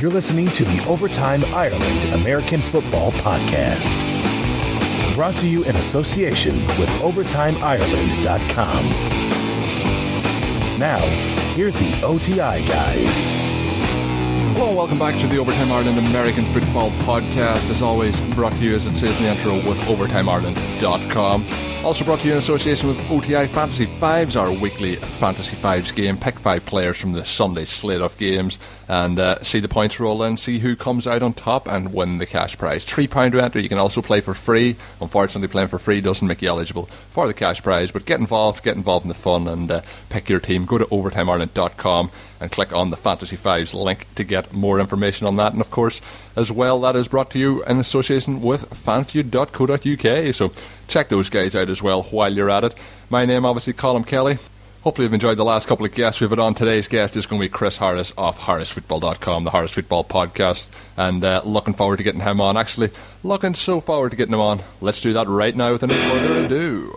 You're listening to the Overtime Ireland American Football Podcast. Brought to you in association with OvertimeIreland.com. Now, here's the OTI guys. Hello, welcome back to the Overtime Ireland American Football Podcast. As always, brought to you, as it says in the intro, with OvertimeIreland.com. Also brought to you in association with OTI Fantasy Fives, our weekly Fantasy Fives game. Pick five players from the Sunday slate of games and uh, see the points roll in, see who comes out on top, and win the cash prize. £3 to enter. You can also play for free. Unfortunately, playing for free doesn't make you eligible for the cash prize, but get involved, get involved in the fun, and uh, pick your team. Go to OvertimeIreland.com and click on the Fantasy Fives link to get more information on that. And of course, as well, that is brought to you in association with fanfeud.co.uk. So check those guys out as well while you're at it. My name, obviously, Colin Kelly. Hopefully, you've enjoyed the last couple of guests we've had on. Today's guest is going to be Chris Harris of HarrisFootball.com, the Harris Football Podcast, and uh, looking forward to getting him on. Actually, looking so forward to getting him on. Let's do that right now without any further ado.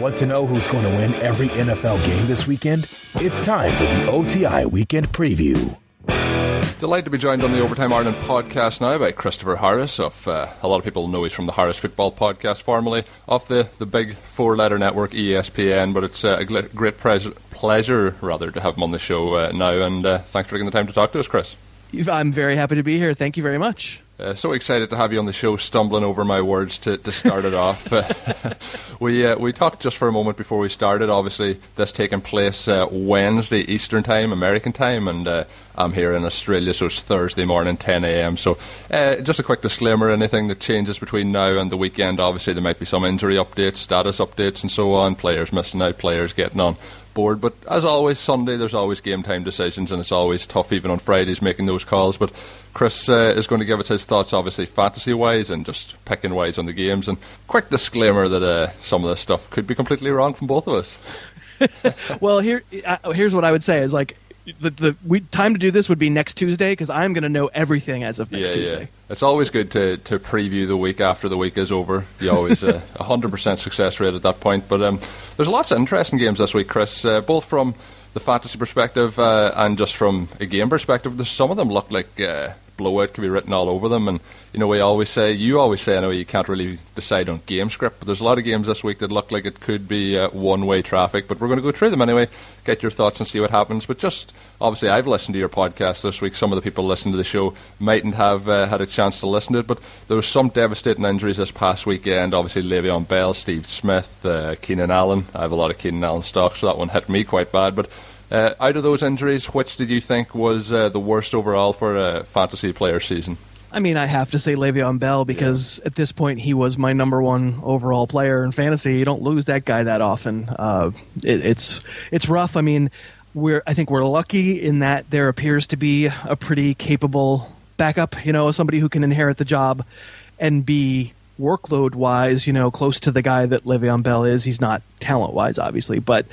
Want to know who's going to win every NFL game this weekend? It's time for the OTI Weekend Preview. Delighted to be joined on the Overtime Ireland podcast now by Christopher Harris of uh, a lot of people know he's from the Harris Football Podcast, formerly of the, the big four letter network ESPN. But it's uh, a great pleasure, pleasure rather to have him on the show uh, now. And uh, thanks for taking the time to talk to us, Chris. I'm very happy to be here. Thank you very much. Uh, so excited to have you on the show, stumbling over my words to, to start it off. Uh, we uh, we talked just for a moment before we started. Obviously, this taking place uh, Wednesday Eastern Time, American time, and uh, I'm here in Australia, so it's Thursday morning, 10 a.m. So, uh, just a quick disclaimer: anything that changes between now and the weekend, obviously there might be some injury updates, status updates, and so on. Players missing out, players getting on board. But as always, Sunday there's always game time decisions, and it's always tough, even on Fridays, making those calls. But Chris uh, is going to give us his thoughts, obviously fantasy wise and just picking wise on the games. And quick disclaimer that uh, some of this stuff could be completely wrong from both of us. well, here uh, here's what I would say is like the the we, time to do this would be next Tuesday because I'm going to know everything as of next yeah, Tuesday. Yeah. It's always good to, to preview the week after the week is over. You always uh, a hundred percent success rate at that point. But um, there's lots of interesting games this week, Chris. Uh, both from the fantasy perspective uh, and just from a game perspective. There's some of them look like uh, blowout could be written all over them. And you know, we always say, you always say, I know you can't really decide on game script, but there's a lot of games this week that look like it could be uh, one-way traffic. But we're going to go through them anyway, get your thoughts and see what happens. But just obviously, I've listened to your podcast this week. Some of the people listening to the show mightn't have uh, had a chance to listen to it, but there was some devastating injuries this past weekend. Obviously, Le'Veon Bell, Steve Smith, uh, Keenan Allen. I have a lot of Keenan Allen stock, so that one hit me quite bad, but. Uh, out of those injuries, which did you think was uh, the worst overall for a fantasy player season? I mean, I have to say Le'Veon Bell because yeah. at this point he was my number one overall player in fantasy. You don't lose that guy that often. Uh, it, it's it's rough. I mean, we're I think we're lucky in that there appears to be a pretty capable backup. You know, somebody who can inherit the job and be workload wise, you know, close to the guy that Le'Veon Bell is. He's not talent wise, obviously, but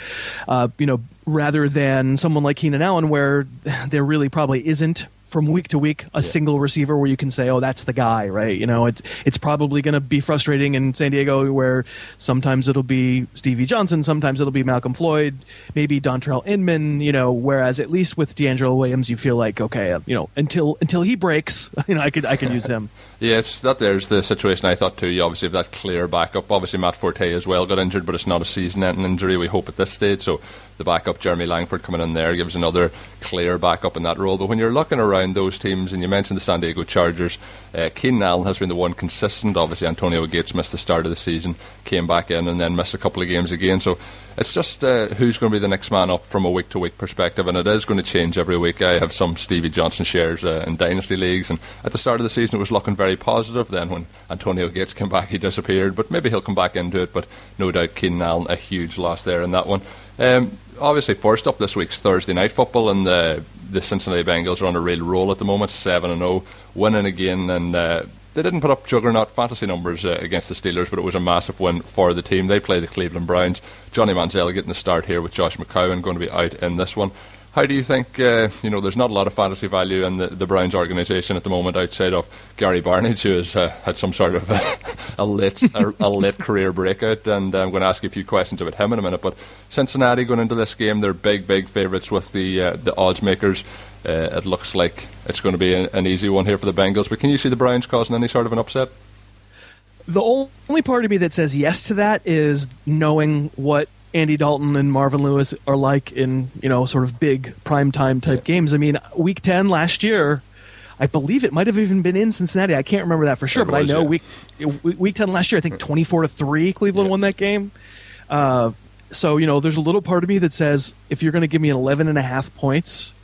uh, you know, rather than someone like Keenan Allen, where there really probably isn't from week to week a yeah. single receiver where you can say, "Oh, that's the guy," right? You know, it's it's probably going to be frustrating in San Diego, where sometimes it'll be Stevie Johnson, sometimes it'll be Malcolm Floyd, maybe Dontrelle Inman. You know, whereas at least with DeAngelo Williams, you feel like, okay, uh, you know, until until he breaks, you know, I could I could use him. yeah, it's that. There's the situation I thought too. You obviously have that clear backup. Obviously, Matt Forte as well got injured, but it's not a season-ending injury. We hope at this stage. So the backup Jeremy Langford coming in there gives another clear backup in that role. But when you're looking around those teams, and you mentioned the San Diego Chargers, uh, Keenan Allen has been the one consistent. Obviously, Antonio Gates missed the start of the season, came back in, and then missed a couple of games again. So it's just uh, who's going to be the next man up from a week to week perspective, and it is going to change every week. I have some Stevie Johnson shares uh, in dynasty leagues, and at the start of the season it was looking very positive. Then when Antonio Gates came back, he disappeared, but maybe he'll come back into it. But no doubt Keenan Allen a huge loss there in that one. Um, obviously, first up this week's Thursday night football, and the the Cincinnati Bengals are on a real roll at the moment, seven and zero, winning again, and uh, they didn't put up juggernaut fantasy numbers uh, against the Steelers, but it was a massive win for the team. They play the Cleveland Browns. Johnny Manziel getting the start here with Josh McCown going to be out in this one. How do you think, uh, you know, there's not a lot of fantasy value in the, the Browns organisation at the moment outside of Gary Barnidge, who has uh, had some sort of a late a, a, late career breakout, and I'm going to ask you a few questions about him in a minute. But Cincinnati going into this game, they're big, big favourites with the uh, the odds makers. Uh, it looks like it's going to be an, an easy one here for the Bengals. But can you see the Browns causing any sort of an upset? The only part of me that says yes to that is knowing what Andy Dalton and Marvin Lewis are like in you know sort of big prime time type yeah. games. I mean, Week Ten last year, I believe it might have even been in Cincinnati. I can't remember that for sure, but I know yeah. week Week Ten last year, I think twenty four to three, Cleveland yeah. won that game. Uh, so you know, there's a little part of me that says if you're going to give me an 11 and a half points,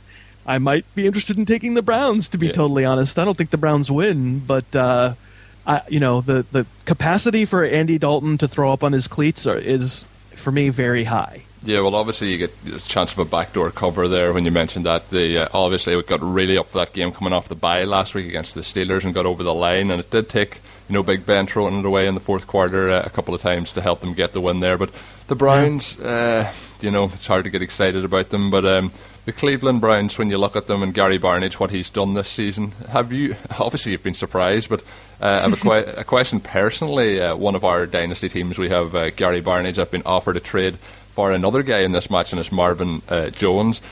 I might be interested in taking the Browns. To be totally honest, I don't think the Browns win, but. Uh, I, you know the the capacity for Andy Dalton to throw up on his cleats are, is for me very high. Yeah, well, obviously you get a chance of a backdoor cover there when you mentioned that. The uh, obviously we got really up for that game coming off the bye last week against the Steelers and got over the line, and it did take you know Big Ben throwing it away in the fourth quarter uh, a couple of times to help them get the win there. But the Browns, uh, you know, it's hard to get excited about them, but. Um, the Cleveland Browns, when you look at them and Gary Barnidge, what he's done this season, have you obviously you've been surprised, but uh, I have a, que- a, question personally. Uh, one of our dynasty teams, we have uh, Gary Barnidge. I've been offered a trade for another guy in this match, and it's Marvin uh, Jones.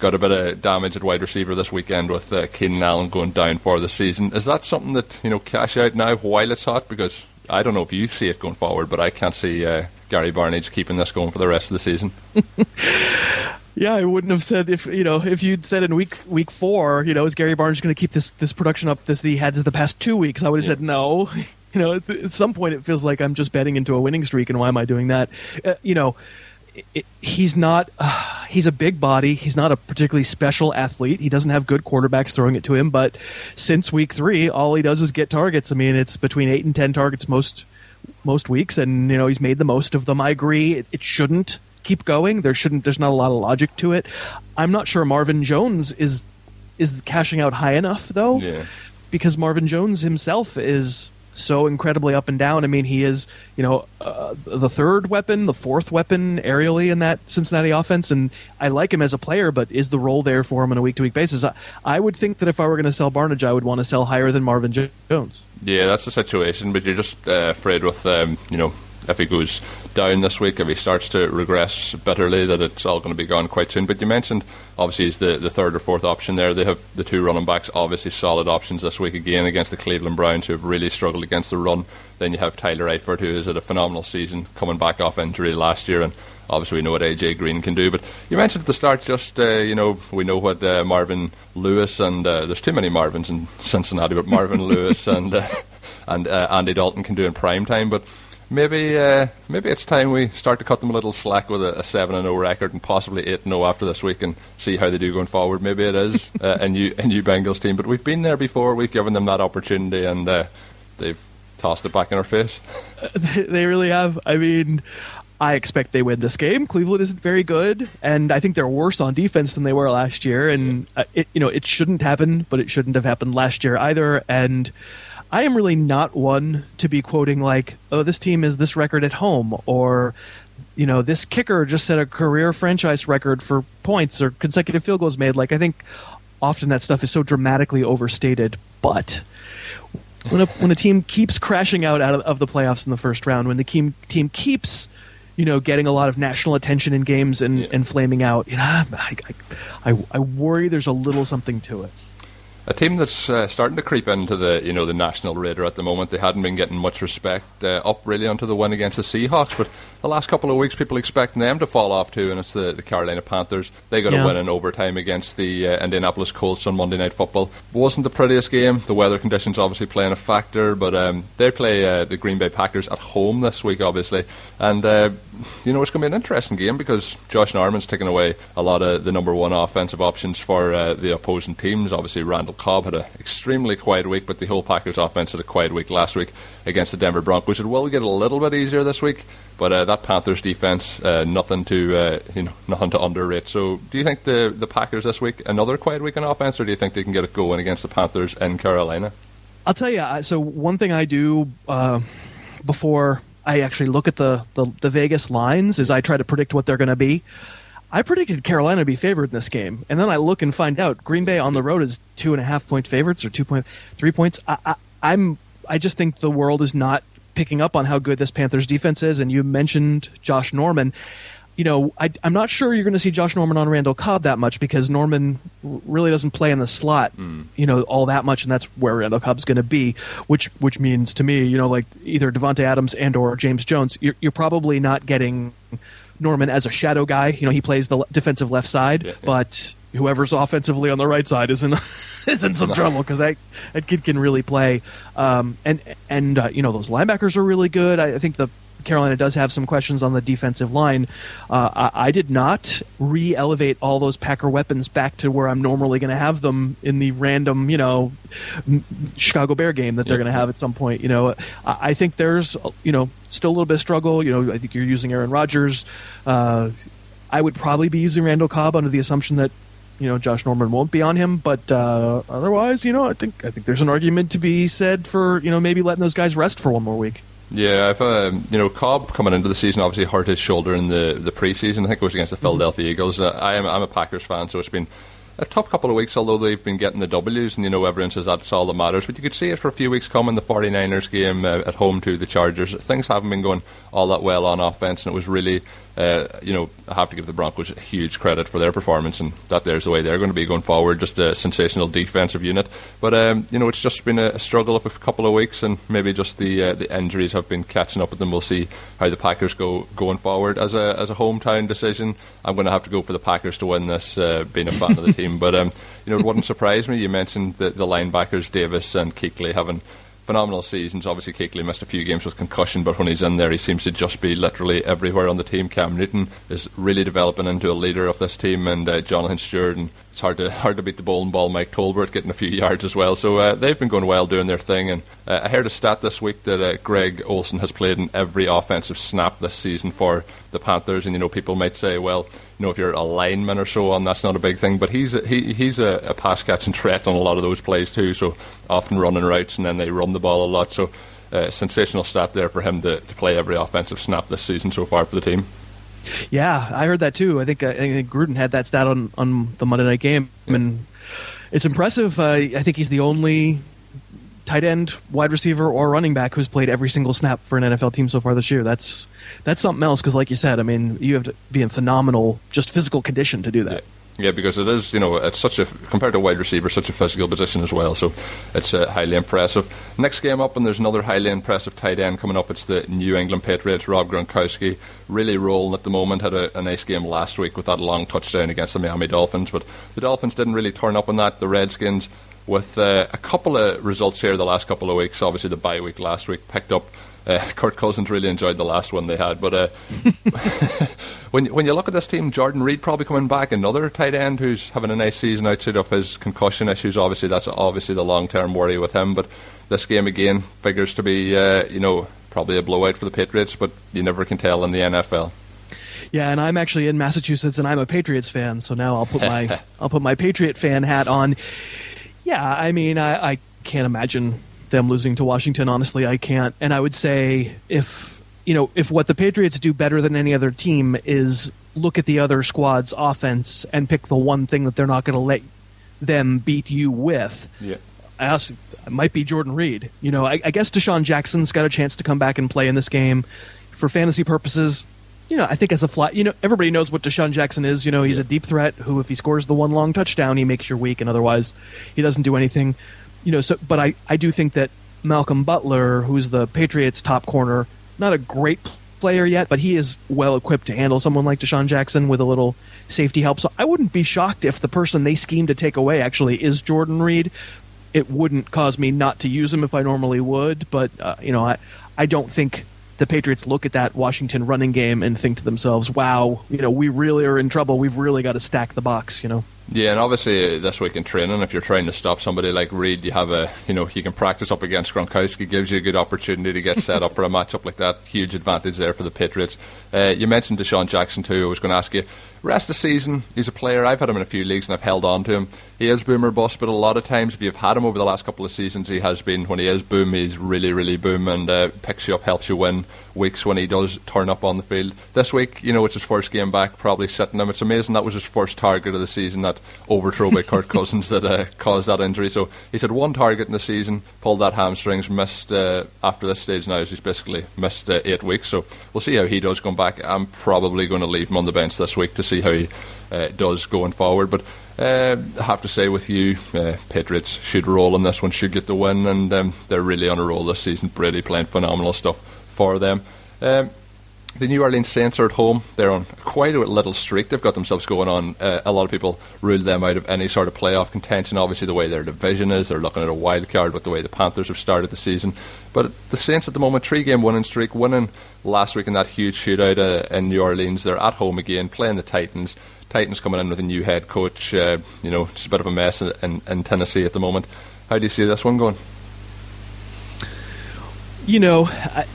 Got a bit of damage at wide receiver this weekend with uh, Keenan Allen going down for the season. Is that something that you know cash out now while it's hot? Because I don't know if you see it going forward, but I can't see uh, Gary Barnidge keeping this going for the rest of the season. Yeah, I wouldn't have said if you know if you'd said in week week four, you know, is Gary Barnes going to keep this this production up this that he had the past two weeks? I would have yeah. said no. You know, at, at, some point it feels like I'm just betting into a winning streak, and why am I doing that? Uh, you know, it, he's not. Uh, he's a big body. He's not a particularly special athlete. He doesn't have good quarterbacks throwing it to him. But since week three, all he does is get targets. I mean, it's between eight and ten targets most most weeks, and you know he's made the most of them. I agree. it, it shouldn't keep going. There shouldn't. There's not a lot of logic to it. I'm not sure Marvin Jones is is cashing out high enough though, yeah. because Marvin Jones himself is so incredibly up and down. I mean, he is you know uh, the third weapon, the fourth weapon aerially in that Cincinnati offense, and I like him as a player. But is the role there for him on a week to week basis? I, I, would think that if I were going to sell Barnidge, I would want to sell higher than Marvin Jones. Yeah, that's the situation. But you're just uh, afraid with um, you know if he goes down this week, if he starts to regress bitterly, that it's all going to be gone quite soon. But you mentioned obviously he's the, the third or fourth option there. They have the two running backs, obviously solid options this week again against the Cleveland Browns, who have really struggled against the run. Then you have Tyler Eifert, who has had a phenomenal season coming back off injury last year, and obviously we know what AJ Green can do. But you mentioned at the start, just uh, you know, we know what uh, Marvin Lewis and uh, there's too many Marvins in Cincinnati, but Marvin Lewis and uh, and uh, Andy Dalton can do in prime time, but maybe uh, maybe it's time we start to cut them a little slack with a, a seven and zero record and possibly eight and zero after this week and see how they do going forward. Maybe it is uh, a new a new Bengals team, but we've been there before. We've given them that opportunity and uh, they've tossed it back in our face. they really have. I mean. I expect they win this game. Cleveland isn't very good, and I think they're worse on defense than they were last year. And uh, it, you know, it shouldn't happen, but it shouldn't have happened last year either. And I am really not one to be quoting like, "Oh, this team is this record at home," or you know, this kicker just set a career franchise record for points or consecutive field goals made. Like, I think often that stuff is so dramatically overstated. But when a when a team keeps crashing out out of, of the playoffs in the first round, when the team team keeps you know, getting a lot of national attention in games and, yeah. and flaming out. You know, I, I, I worry there's a little something to it a team that's uh, starting to creep into the you know the national radar at the moment. They hadn't been getting much respect uh, up really onto the win against the Seahawks, but the last couple of weeks people expecting them to fall off too, and it's the, the Carolina Panthers. They got yeah. a win in overtime against the uh, Indianapolis Colts on Monday Night Football. wasn't the prettiest game. The weather conditions obviously playing a factor, but um, they play uh, the Green Bay Packers at home this week, obviously, and uh, you know it's going to be an interesting game because Josh Norman's taking away a lot of the number one offensive options for uh, the opposing teams. Obviously, Randall Cobb had an extremely quiet week, but the whole Packers offense had a quiet week last week against the Denver Broncos. It will get a little bit easier this week, but uh, that Panthers defense, uh, nothing to uh, you know, nothing to underrate. So, do you think the the Packers this week another quiet week on offense, or do you think they can get it going against the Panthers in Carolina? I'll tell you. So, one thing I do uh, before I actually look at the, the the Vegas lines is I try to predict what they're going to be. I predicted Carolina to be favored in this game, and then I look and find out Green Bay on the road is two and a half point favorites or two point three points. I, I, I'm I just think the world is not picking up on how good this Panthers defense is, and you mentioned Josh Norman. You know, I, am not sure you're going to see Josh Norman on Randall Cobb that much because Norman really doesn't play in the slot, mm. you know, all that much, and that's where Randall Cobb's going to be. Which which means to me, you know, like either Davante Adams and or James Jones, you're, you're probably not getting Norman as a shadow guy. You know, he plays the defensive left side, yeah, yeah. but whoever's offensively on the right side is in is in some trouble because that that kid can really play. Um, and and uh, you know those linebackers are really good. I, I think the Carolina does have some questions on the defensive line. Uh, I, I, did not re-elevate all those Packer weapons back to where I'm normally going to have them in the random, you know, Chicago Bear game that they're going to have at some point. You know, I, I, think there's, you know, still a little bit of struggle. You know, I think you're using Aaron Rodgers. Uh, I would probably be using Randall Cobb under the assumption that you know Josh Norman won't be on him, but uh, otherwise, you know, I think I think there's an argument to be said for you know maybe letting those guys rest for one more week. Yeah, I've um, you know Cobb coming into the season obviously hurt his shoulder in the the preseason. I think it was against the mm-hmm. Philadelphia Eagles. Uh, I am I'm a Packers fan, so it's been a tough couple of weeks, although they've been getting the W's, and you know everyone says that's all that matters. But you could see it for a few weeks coming. The 49ers game uh, at home to the Chargers, things haven't been going all that well on offense, and it was really uh, you know, I have to give the Broncos huge credit for their performance, and that there's the way they're going to be going forward. Just a sensational defensive unit, but um, you know, it's just been a, struggle of a couple of weeks, and maybe just the uh, the injuries have been catching up with them. We'll see how the Packers go going forward. As a as a hometown decision, I'm going to have to go for the Packers to win this, uh, being a fan of the team. But um, you know, it wouldn't surprise me. You mentioned the, the linebackers Davis and Kuechly having phenomenal seasons. Obviously, Kuechly missed a few games with concussion, but when he's in there, he seems to just be literally everywhere on the team. Cam Newton is really developing into a leader of this team, and uh, Jonathan Stewart and it's hard to hard to beat the bowling ball Mike Tolbert getting a few yards as well. So uh, they've been going well doing their thing. And uh, I heard a stat this week that uh, Greg Olsen has played in every offensive snap this season for the Panthers. And you know, people might say, well, you know, if you're a lineman or so on, that's not a big thing. But he's a, he, he's a, a pass catching threat on a lot of those plays too. So often running routes and then they run the ball a lot. So. Uh, sensational stat there for him to, to play every offensive snap this season so far for the team. Yeah, I heard that too. I think, uh, I think Gruden had that stat on, on the Monday night game, and it's impressive. Uh, I think he's the only tight end, wide receiver, or running back who's played every single snap for an NFL team so far this year. That's that's something else because, like you said, I mean, you have to be in phenomenal, just physical condition to do that. Yeah. Yeah, because it is, you know, it's such a compared to wide receiver, such a physical position as well. So it's uh, highly impressive. Next game up, and there's another highly impressive tight end coming up. It's the New England Patriots. Rob Gronkowski really rolling at the moment. Had a, a nice game last week with that long touchdown against the Miami Dolphins, but the Dolphins didn't really turn up on that. The Redskins, with uh, a couple of results here the last couple of weeks. Obviously, the bye week last week picked up uh, Kirk Cousins really enjoyed the last one they had, but uh, when when you look at this team, Jordan Reed probably coming back, another tight end who's having a nice season outside of his concussion issues. Obviously, that's obviously the long term worry with him. But this game again figures to be, uh, you know, probably a blowout for the Patriots, but you never can tell in the NFL. Yeah, and I'm actually in Massachusetts, and I'm a Patriots fan, so now I'll put my I'll put my Patriot fan hat on. Yeah, I mean, I, I can't imagine them losing to Washington. Honestly, I can't. And I would say if you know if what the Patriots do better than any other team is look at the other squad's offense and pick the one thing that they're not going to let them beat you with. Yeah. I also, it might be Jordan Reed. You know, I, I guess DeSean Jackson's got a chance to come back and play in this game for fantasy purposes. You know, I think as a fly, you know, everybody knows what DeSean Jackson is. You know, he's yeah. a deep threat who, if he scores the one long touchdown, he makes your week, and otherwise, he doesn't do anything you know, so but I, I do think that Malcolm Butler, who's the Patriots' top corner, not a great player yet, but he is well equipped to handle someone like DeSean Jackson with a little safety help. So I wouldn't be shocked if the person they scheme to take away actually is Jordan Reed. It wouldn't cause me not to use him if I normally would, but uh, you know, I I don't think the Patriots look at that Washington running game and think to themselves, "Wow, you know, we really are in trouble. We've really got to stack the box." You know. Yeah, and obviously uh, this week in training, if you're trying to stop somebody like Reed, you have a you know you can practice up against Gronkowski, gives you a good opportunity to get set up for a matchup like that. Huge advantage there for the Patriots. Uh, you mentioned DeSean Jackson too. I was going to ask you, rest of the season, he's a player. I've had him in a few leagues and I've held on to him. He is boomer bust, but a lot of times if you've had him over the last couple of seasons, he has been when he is boom, he's really really boom and uh, picks you up, helps you win weeks when he does turn up on the field. This week, you know, it's his first game back, probably sitting him. It's amazing that was his first target of the season. That that overthrow by Kirk Cousins that uh, caused that injury. So he's had one target in the season, pulled that hamstrings, missed uh, after this stage now. He's basically missed uh, eight weeks. So we'll see how he does going back. I'm probably going to leave him on the bench this week to see how he uh, does going forward. But uh, I have to say with you, uh, Patriots should roll in this one, should get the win, and um, they're really on a roll this season. Brady playing phenomenal stuff for them. Um, the New Orleans Saints are at home. They're on quite a little streak. They've got themselves going on. Uh, a lot of people ruled them out of any sort of playoff contention. Obviously, the way their division is, they're looking at a wild card with the way the Panthers have started the season. But the Saints at the moment, three game winning streak, winning last week in that huge shootout uh, in New Orleans. They're at home again, playing the Titans. Titans coming in with a new head coach. Uh, you know, it's a bit of a mess in, in, in, Tennessee at the moment. How do you see this one going? You know, I,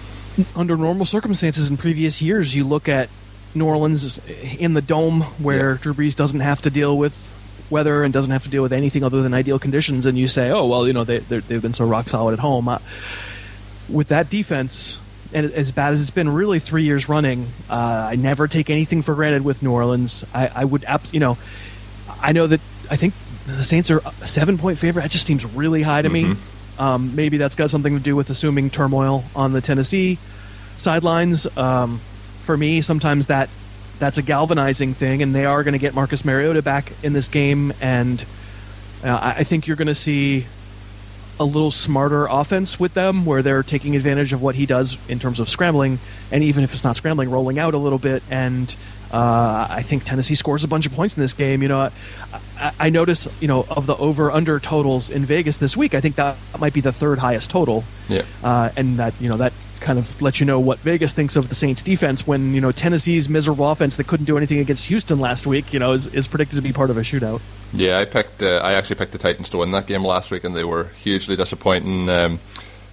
under normal circumstances in previous years, you look at New Orleans in the dome where yeah. Drew Brees doesn't have to deal with weather and doesn't have to deal with anything other than ideal conditions, and you say, oh, well, you know, they, they've been so rock solid at home. Uh, with that defense, and as bad as it's been really three years running, uh, I never take anything for granted with New Orleans. I, I would, abs- you know, I know that I think the Saints are a seven point favorite. That just seems really high to mm-hmm. me. Um, maybe that's got something to do with assuming turmoil on the Tennessee sidelines. Um, for me, sometimes that that's a galvanizing thing, and they are going to get Marcus Mariota back in this game, and uh, I think you're going to see a little smarter offense with them where they're taking advantage of what he does in terms of scrambling and even if it's not scrambling rolling out a little bit and uh, I think Tennessee scores a bunch of points in this game. You know, I, I notice you know of the over under totals in Vegas this week. I think that might be the third highest total. Yeah, uh, and that you know that kind of lets you know what Vegas thinks of the Saints defense when you know Tennessee's miserable offense that couldn't do anything against Houston last week. You know, is, is predicted to be part of a shootout. Yeah, I picked. Uh, I actually picked the Titans to win that game last week, and they were hugely disappointing. Um,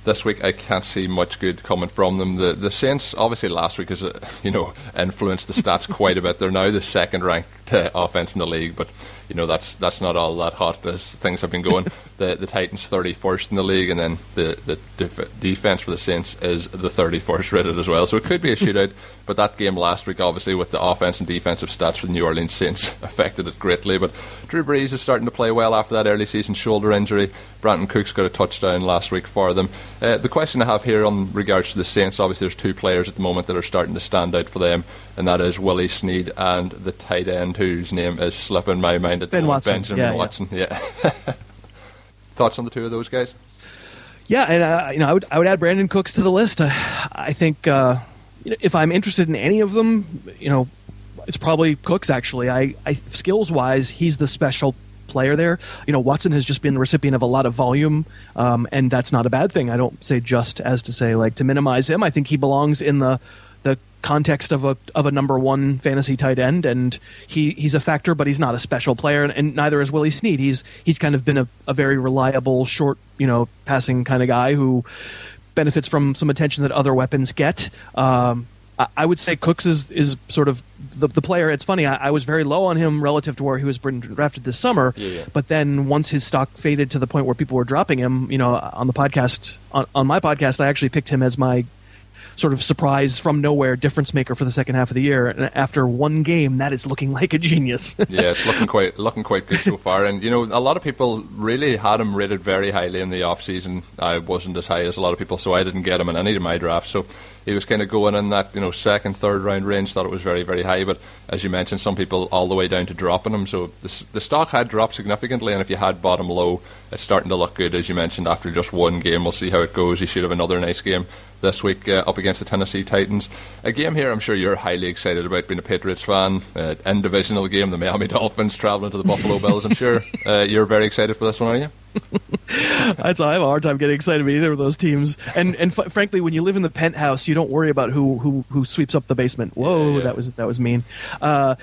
this week I can't see much good coming from them. The the Saints obviously last week has uh, you know influenced the stats quite a bit. They're now the second ranked uh, offense in the league, but you know that's that's not all that hot as things have been going. the the Titans 31st in the league, and then the the def- defense for the Saints is the 31st rated as well. So it could be a shootout. but that game last week, obviously, with the offense and defensive stats for the New Orleans Saints, affected it greatly. But Drew Brees is starting to play well after that early season shoulder injury. Brandin Cooks got a touchdown last week for them. Uh, the question I have here on regards to the Saints, obviously, there's two players at the moment that are starting to stand out for them, and that is Willie Snead and the tight end whose name is slipping my mind at ben the moment, Watson. Benjamin yeah, Watson. Yeah. Thoughts on the two of those guys? Yeah, and uh, you know, I would I would add Brandin Cooks to the list. Uh, I think uh, if I'm interested in any of them, you know, it's probably Cooks. Actually, I, I skills wise, he's the special player there. You know, Watson has just been the recipient of a lot of volume, um, and that's not a bad thing. I don't say just as to say like to minimize him. I think he belongs in the the context of a of a number one fantasy tight end, and he, he's a factor, but he's not a special player, and, and neither is Willie Snead. He's he's kind of been a, a very reliable, short, you know, passing kind of guy who benefits from some attention that other weapons get. Um, I, I would say Cooks is is sort of the, the player. It's funny. I, I, was very low on him relative to where he was drafted this summer. Yeah, yeah. But then once his stock faded to the point where people were dropping him, you know, on the podcast on, on my podcast, I actually picked him as my sort of surprise from nowhere difference maker for the second half of the year. And after one game, that is looking like a genius. yeah, it's looking quite looking quite good so far. And you know, a lot of people really had him rated very highly in the off season. I wasn't as high as a lot of people, so I didn't get him in any of my drafts. So he was kind of going in that you know second, third round range. Thought it was very, very high. But as you mentioned, some people all the way down to dropping him. So the, the stock had dropped significantly, and if you had bottom low, it's starting to look good. As you mentioned, after just one game, we'll see how it goes. He should have another nice game this week uh, up against the Tennessee Titans. A game here, I'm sure you're highly excited about being a Patriots fan. Uh, in divisional game, the Miami Dolphins traveling to the Buffalo Bills. I'm sure uh, you're very excited for this one, are you? I have a hard time getting excited about either of those teams. And and f- frankly, when you live in the penthouse, you don't worry about who who who sweeps up the basement. Whoa, yeah, yeah. that was that was mean. Uh,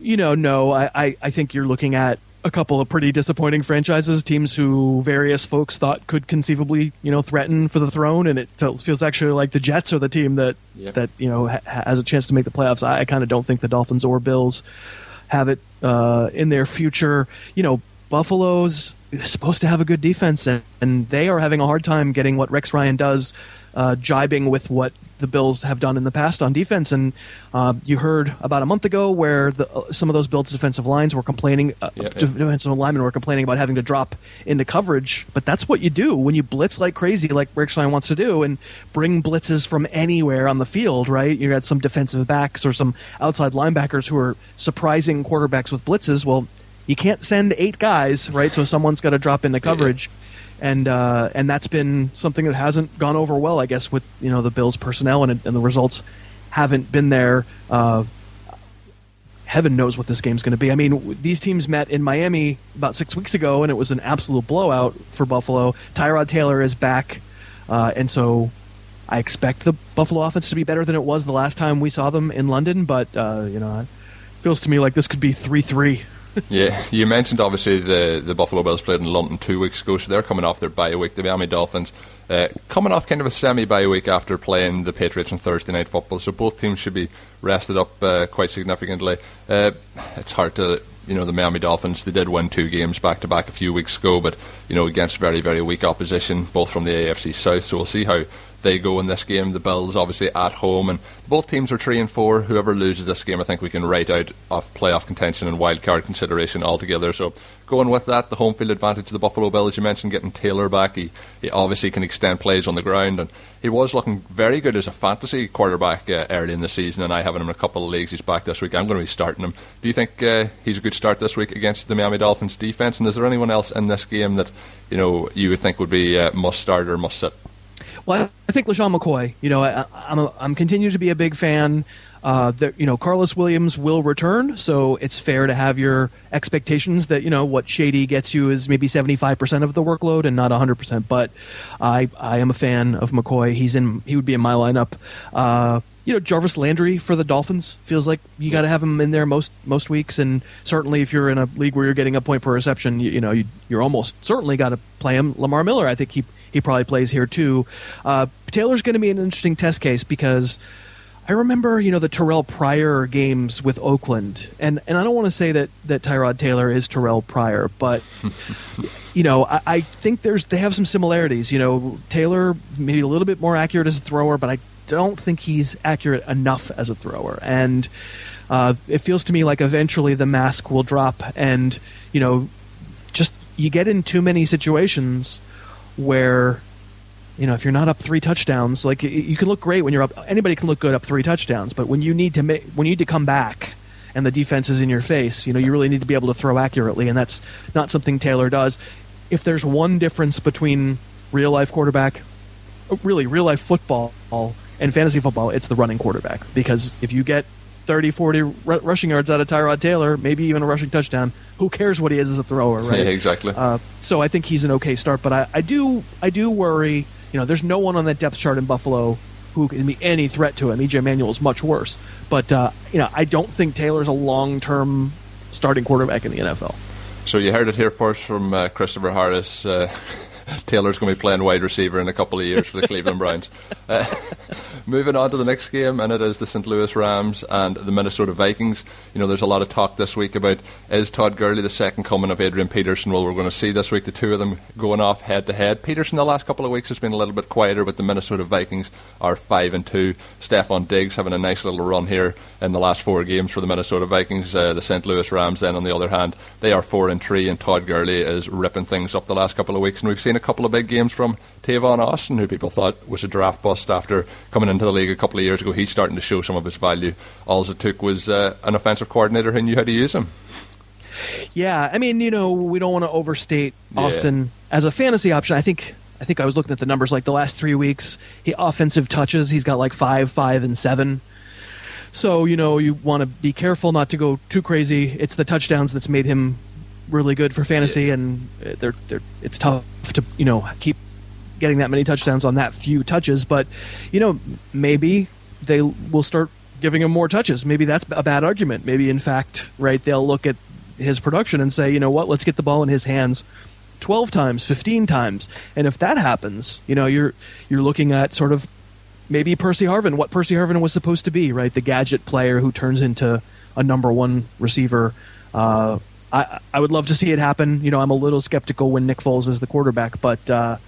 you know, no, I, I, I think you're looking at a couple of pretty disappointing franchises, teams who various folks thought could conceivably, you know, threaten for the throne, and it feels, feels actually like the Jets are the team that yep. that you know ha- has a chance to make the playoffs. I, I kind of don't think the Dolphins or Bills have it uh, in their future. You know, Buffalo's supposed to have a good defense, and, and they are having a hard time getting what Rex Ryan does, uh, jibing with what the Bills have done in the past on defense. And uh, you heard about a month ago where the, uh, some of those Bills defensive lines were complaining, uh, yeah, yeah. defensive linemen were complaining about having to drop into coverage. But that's what you do when you blitz like crazy, like Rex Ryan wants to do, and bring blitzes from anywhere on the field. Right? You got some defensive backs or some outside linebackers who are surprising quarterbacks with blitzes. Well you can't send eight guys, right? So someone's got to drop into coverage. Yeah and uh, and that's been something that hasn't gone over well, I guess, with you know the Bills personnel and, and the results haven't been there. Uh, heaven knows what this game's going to be. I mean, these teams met in Miami about six weeks ago, and it was an absolute blowout for Buffalo. Tyrod Taylor is back, uh, and so I expect the Buffalo offense to be better than it was the last time we saw them in London. But uh, you know, it feels to me like this could be three three yeah, you mentioned obviously the the Buffalo Bills played in London two weeks ago, so they're coming off their bye week. The Miami Dolphins uh, coming off kind of a semi bye week after playing the Patriots on Thursday night football, so both teams should be rested up uh, quite significantly. Uh, it's hard to you know the Miami Dolphins they did win two games back to back a few weeks ago, but you know against very very weak opposition, both from the AFC South. So we'll see how they go in this game. The Bills obviously at home, and both teams are three and four. Whoever loses this game, I think we can write out of playoff contention and wild card consideration altogether. So going with that, the home field advantage of the Buffalo Bills. You mentioned getting Taylor back. He, he obviously can extend plays on the ground, and he was looking very good as a fantasy quarterback uh, early in the season. And I have him in a couple of leagues. He's back this week. I'm going to be starting him. Do you think uh, he's a good start this week against the Miami Dolphins defense? And is there anyone else in this game that you know you would think would be uh, must start or must sit? Well, I think LeSean McCoy. You know, I, am a, I'm continue to be a big fan. Uh, that you know, Karlos Williams will return, so it's fair to have your expectations that you know what Shady gets you is maybe 75 percent of the workload and not 100 percent. But I I am a fan of McCoy. He's in. He would be in my lineup. Uh, you know, Jarvis Landry for the Dolphins feels like you got to have him in there most most weeks, and certainly if you're in a league where you're getting a point per reception, you, you know, you, are almost certainly got to play him. Lamar Miller, I think he he probably plays here too. Uh, Taylor's going to be an interesting test case because I remember, you know, the Terrelle Pryor games with Oakland, and and I don't want to say that that Tyrod Taylor is Terrelle Pryor, but you know, I, I, think there's they have some similarities. You know, Taylor maybe a little bit more accurate as a thrower, but I don't think he's accurate enough as a thrower, and uh, it feels to me like eventually the mask will drop, and you know, just you get in too many situations where you know if you're not up three touchdowns like you can look great when you're up anybody can look good up three touchdowns but when you need to make when you need to come back and the defense is in your face you know you really need to be able to throw accurately and that's not something Taylor does. If there's one difference between real life quarterback really real life football and fantasy football it's the running quarterback because if you get 30, 40 r- rushing yards out of Tyrod Taylor, maybe even a rushing touchdown. Who cares what he is as a thrower, right? Yeah, exactly. Uh, so I think he's an okay start, but I, I do I do worry. You know, there's no one on that depth chart in Buffalo who can be any threat to him. EJ Manuel is much worse, but uh, you know, I don't think Taylor's a long term starting quarterback in the NFL. So you heard it here first from uh, Christopher Harris. Taylor's going to be playing wide receiver in a couple of years for the Cleveland Browns. Uh, moving on to the next game, and it is the St. Louis Rams and the Minnesota Vikings. You know, there's a lot of talk this week about is Todd Gurley the second coming of Adrian Peterson? Well, we're going to see this week the two of them going off head to head. Peterson the last couple of weeks has been a little bit quieter, but the Minnesota Vikings are five and two. Stefon Diggs having a nice little run here in the last four games for the Minnesota Vikings. Uh, the St. Louis Rams, then on the other hand, they are four and three, and Todd Gurley is ripping things up the last couple of weeks, and we've seen a couple of big games from Tavon Austin, who people thought was a draft bust after coming into the league a couple of years ago. He's starting to show some of his value. All it took was uh, an offensive coordinator who knew how to use him. Yeah, I mean, you know, we don't want to overstate Austin yeah. as a fantasy option. I think I think I was looking at the numbers like the last three weeks. He offensive touches, he's got like five, five, and seven. So you know you want to be careful not to go too crazy. It's the touchdowns that's made him really good for fantasy, yeah. and they're, they're it's tough to you know keep getting that many touchdowns on that few touches. But you know maybe they will start giving him more touches. Maybe that's a bad argument. Maybe in fact, right? They'll look at his production and say, you know what? Let's get the ball in his hands. 12 times 15 times and if that happens you know you're you're looking at sort of maybe Percy Harvin what Percy Harvin was supposed to be right the gadget player who turns into a number one receiver uh, I, I would love to see it happen. You know, I'm a little skeptical when Nick Foles is the quarterback, but uh,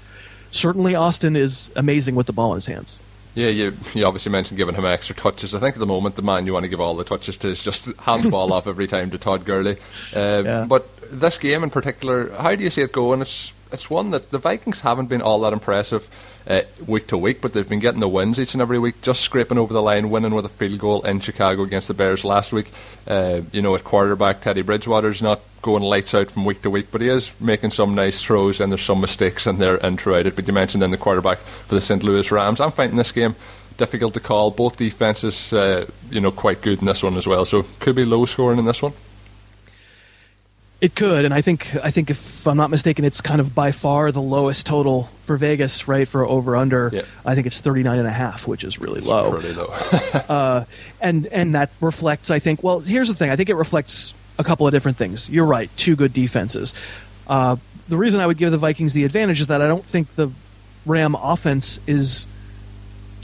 certainly Austin is amazing with the ball in his hands. Yeah, you, you obviously mentioned giving him extra touches. I think at the moment the man you want to give all the touches to is just hand the ball off every time to Todd Gurley. Uh, yeah. But this game in particular, how do you see it going? It's it's one that the Vikings haven't been all that impressive uh, week to week, but they've been getting the wins each and every week, just scraping over the line, winning with a field goal in Chicago against the Bears last week. Uh, you know, at quarterback, Teddy Bridgewater's not going lights out from week to week, but he is making some nice throws, and there's some mistakes in there and throughout it. But you mentioned then the quarterback for the St. Louis Rams. I'm finding this game difficult to call. Both defenses, uh, you know, quite good in this one as well, so could be low scoring in this one. It could, and I think I think if I'm not mistaken, it's kind of by far the lowest total for Vegas, right? For over under, yeah. I think it's 39 and a half, which is really it's low. Pretty low. uh, and and that reflects, I think. Well, here's the thing. I think it reflects a couple of different things. You're right, two good defenses. Uh, the reason I would give the Vikings the advantage is that I don't think the Ram offense is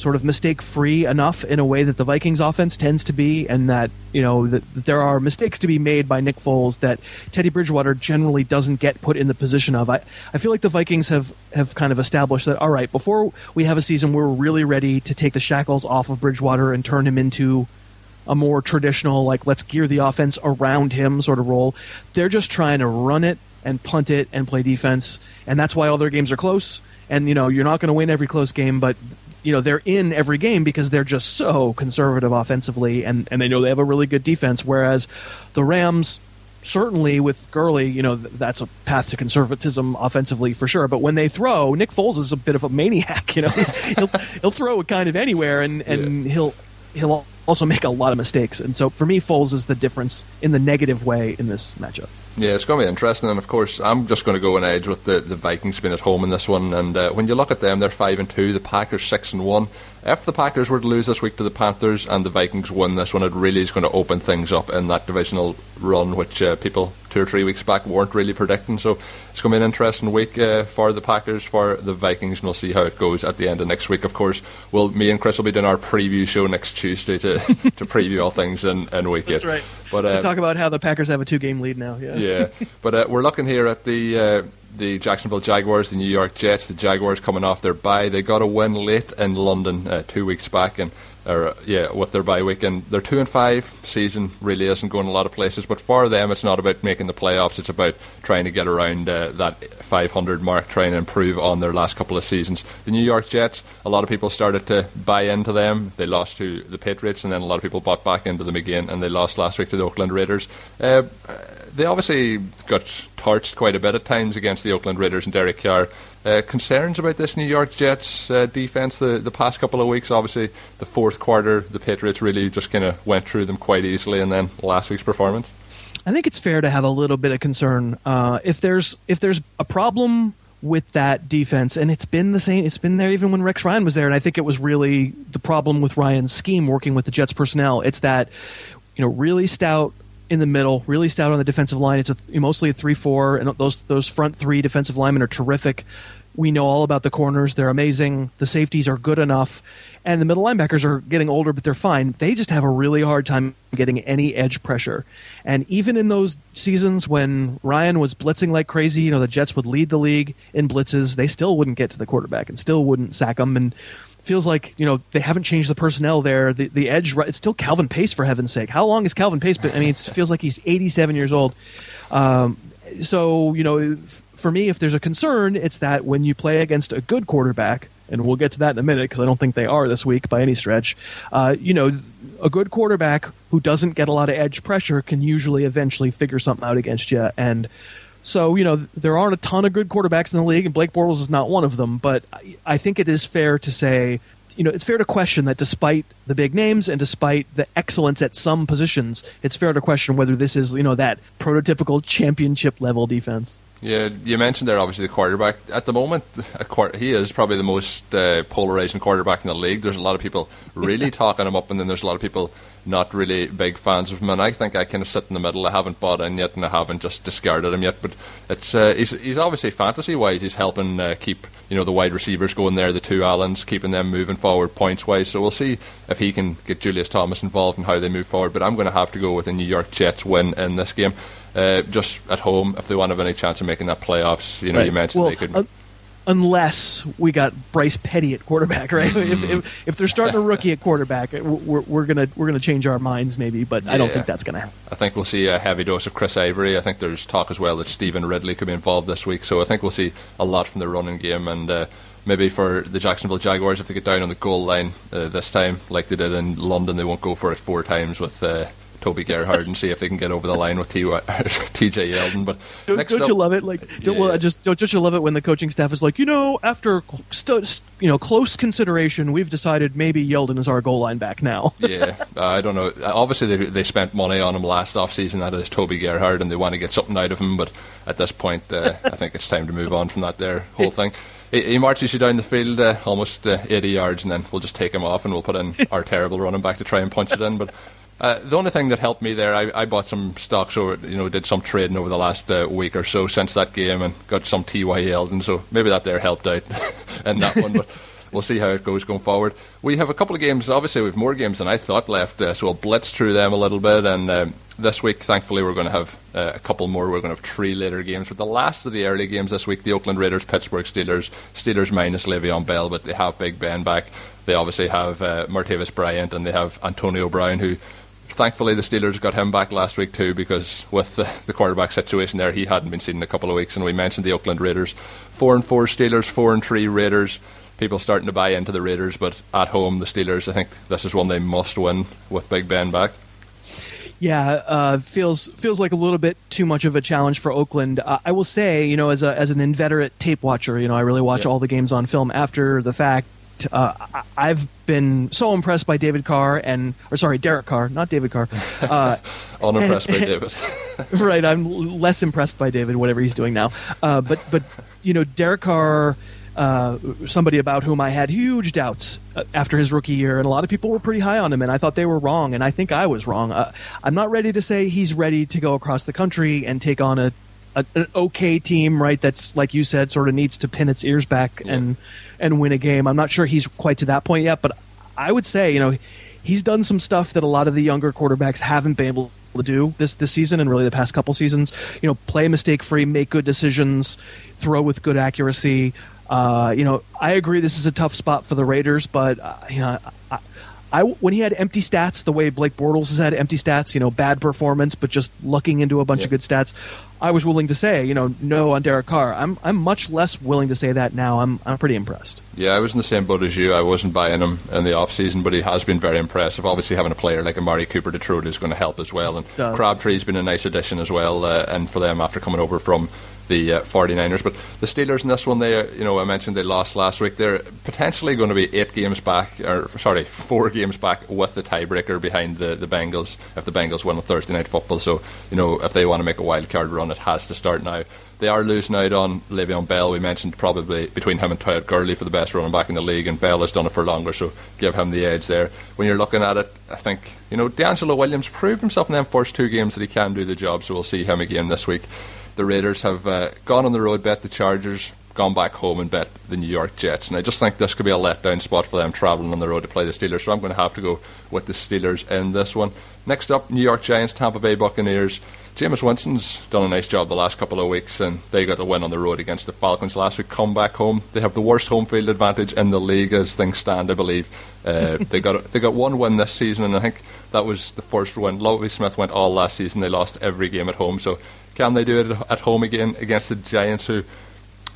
sort of mistake free enough in a way that the Vikings offense tends to be, and that you know that, that, there are mistakes to be made by Nick Foles that Teddy Bridgewater generally doesn't get put in the position of. I, I feel like the Vikings have have kind of established that all right before we have a season we're really ready to take the shackles off of Bridgewater and turn him into a more traditional like let's gear the offense around him sort of role. They're just trying to run it and punt it and play defense, and that's why all their games are close. And you know you're not going to win every close game, but you know they're in every game because they're just so conservative offensively and, and they know they have a really good defense whereas the rams certainly with Gurley, you know, that's a path to conservatism offensively for sure. But when they throw, Nick Foles is a bit of a maniac. You know, he'll he'll throw it kind of anywhere, and and yeah. he'll he'll also make a lot of mistakes. And so for me, Foles is the difference in the negative way in this matchup. Yeah, it's going to be interesting, and of course, I'm just going to go an edge with the, the Vikings being at home in this one. And uh, when you look at them, they're five and two. The Packers six and one. If the Packers were to lose this week to the Panthers and the Vikings win this one, it really is going to open things up in that divisional run, which uh, people two or three weeks back weren't really predicting. So it's going to be an interesting week uh, for the Packers, for the Vikings, and we'll see how it goes at the end of next week. Of course, we'll me and Chris will be doing our preview show next Tuesday to to preview all things in in week That's right. But uh, to talk about how the Packers have a two game lead now. Yeah. Yeah, but uh, we're looking here at the. Uh, the Jacksonville Jaguars, the New York Jets, the Jaguars coming off their bye. They got a win late in London uh, two weeks back, and or yeah, with their bye week, and their two and five season really isn't going a lot of places. But for them, it's not about making the playoffs; it's about trying to get around uh, that 500 mark, trying to improve on their last couple of seasons. The New York Jets, a lot of people started to buy into them. They lost to the Patriots, and then a lot of people bought back into them again, and they lost last week to the Oakland Raiders. Uh, they obviously got torched quite a bit at times against the Oakland Raiders and Derek Carr. Uh, concerns about this New York Jets uh, defense the, the past couple of weeks. Obviously, the fourth quarter, the Patriots really just kind of went through them quite easily, and then last week's performance. I think it's fair to have a little bit of concern uh, if there's if there's a problem with that defense, and it's been the same. It's been there even when Rex Ryan was there, and I think it was really the problem with Ryan's scheme working with the Jets personnel. It's that you know really stout in the middle, really stout on the defensive line. It's a, mostly a three-four, and those those front three defensive linemen are terrific. We know all about the corners; they're amazing. The safeties are good enough, and the middle linebackers are getting older, but they're fine. They just have a really hard time getting any edge pressure. And even in those seasons when Ryan was blitzing like crazy, you know, the Jets would lead the league in blitzes. They still wouldn't get to the quarterback and still wouldn't sack them. And feels like you know they haven't changed the personnel there. The the edge, it's still Calvin Pace for heaven's sake. How long is Calvin Pace? But I mean, it feels like he's 87 years old. Um, so you know, for me, if there's a concern, it's that when you play against a good quarterback, and we'll get to that in a minute because I don't think they are this week by any stretch. Uh, you know, a good quarterback who doesn't get a lot of edge pressure can usually eventually figure something out against you and so, you know, there aren't a ton of good quarterbacks in the league, and Blake Bortles is not one of them. But I think it is fair to say, you know, it's fair to question that despite the big names and despite the excellence at some positions, it's fair to question whether this is, you know, that prototypical championship level defense. Yeah, you mentioned there obviously the quarterback. At the moment, he is probably the most uh, polarizing quarterback in the league. There's a lot of people really talking him up, and then there's a lot of people not really big fans of him. And I think I kind of sit in the middle. I haven't bought in yet, and I haven't just discarded him yet. But it's uh, he's he's obviously fantasy wise, he's helping uh, keep you know the wide receivers going there, the two Allens, keeping them moving forward points wise. So we'll see if he can get Julius Thomas involved and how they move forward. But I'm going to have to go with the New York Jets win in this game uh, just at home if they want to have any chance of making that playoffs. You know, right. you mentioned well, they could. Uh, unless we got Bryce Petty at quarterback, right? if, Mm-hmm. if, if they're starting a rookie at quarterback, we're, we're gonna we're gonna change our minds maybe, but I don't think that's gonna happen. I think we'll see a heavy dose of Chris Ivory. I think there's talk as well that Stevan Ridley could be involved this week. So I think we'll see a lot from the running game and. Uh, Maybe for the Jacksonville Jaguars, if they get down on the goal line uh, this time, like they did in London, they won't go for it four times with uh, Toby Gerhart and see if they can get over the line with TJ Yeldon. But Don't, don't up, you love it? Like, don't, well, Yeah. I just don't, don't you love it when the coaching staff is like, you know, after stu- you know close consideration, we've decided maybe Yeldon is our goal line back now. yeah, uh, I don't know. Obviously, they, they spent money on him last offseason. That is Toby Gerhart, and they want to get something out of him. But at this point, uh, I think it's time to move on from that there whole thing. He, he marches you down the field uh, almost uh, 80 yards, and then we'll just take him off, and we'll put in our terrible running back to try and punch it in. But uh, the only thing that helped me there, I, I bought some stocks over, you know did some trading over the last uh, week or so since that game, and got some Ty and So maybe that there helped out in that one. But we'll see how it goes going forward. We have a couple of games. Obviously, we have more games than I thought left, uh, so we'll blitz through them a little bit. And um, this week, thankfully, we're going to have uh, a couple more. We're going to have three later games. With the last of the early games this week, the Oakland Raiders, Pittsburgh Steelers, Steelers minus Le'Veon Bell, but they have Big Ben back. They obviously have uh, Martavis Bryant and they have Antonio Brown, who thankfully the Steelers got him back last week too because with the, the quarterback situation there he hadn't been seen in a couple of weeks and we mentioned the Oakland Raiders four and four Steelers four and three Raiders people starting to buy into the Raiders but at home the Steelers I think this is one they must win with Big Ben back Yeah, uh, feels feels like a little bit too much of a challenge for Oakland. Uh, I will say, you know, as a as an inveterate tape watcher, you know, I really watch Yeah. all the games on film after the fact. Uh, I've been so impressed by David Carr and, or sorry, Derek Carr, not David Carr. Uh, unimpressed by David right, I'm less impressed by David, whatever he's doing now. Uh, but but you know, Derek Carr, uh, somebody about whom I had huge doubts uh, after his rookie year, and a lot of people were pretty high on him, and I thought they were wrong, and I think I was wrong. Uh, I'm not ready to say he's ready to go across the country and take on a. a an okay team, right? That's like you said, sort of needs to pin its ears back and and win a game. I'm not sure he's quite to that point yet, but I would say, you know, he's done some stuff that a lot of the younger quarterbacks haven't been able to do this this season and really the past couple seasons. You know, play mistake free, make good decisions, throw with good accuracy. Uh, you know, I agree this is a tough spot for the Raiders, but uh, you know, I, I when he had empty stats the way Blake Bortles has had empty stats, you know, bad performance, but just lucking into a bunch Yeah. of good stats. I was willing to say, you know, no on Derek Carr. I'm I'm much less willing to say that now. I'm I'm pretty impressed. Yeah, I was in the same boat as you. I wasn't buying him in the off season, but he has been very impressive. Obviously, having a player like Amari Cooper to is going to help as well. And. Crabtree's been a nice addition as well, uh, and for them after coming over from the uh, 49ers. But the Steelers in this one, they, uh, you know, I mentioned they lost last week. They're potentially going to be eight games back, or sorry, four games back with the tiebreaker behind the, the Bengals if the Bengals win on Thursday night football. So, you know, if they want to make a wild card run, it has to start now. They are losing out on Le'Veon Bell. We mentioned probably between him and Todd Gurley for the best running back in the league, and Bell has done it for longer, so give him the edge there. When you're looking at it, I think you know DeAngelo Williams proved himself in them first two games that he can do the job, so we'll see him again this week. The Raiders have uh, gone on the road, bet the Chargers, gone back home and bet the New York Jets, and I just think this could be a letdown spot for them travelling on the road to play the Steelers. So I'm going to have to go with the Steelers in this one. Next up, New York Giants, Tampa Bay Buccaneers. Jameis Winston's done a nice job the last couple of weeks, and they got a win on the road against the Falcons last week. Come back home, they have the worst home field advantage in the league as things stand. I believe uh, they got they got one win this season, and I think that was the first win. Lovie Smith went all last season; they lost every game at home. So can they do it at home again against the Giants, who?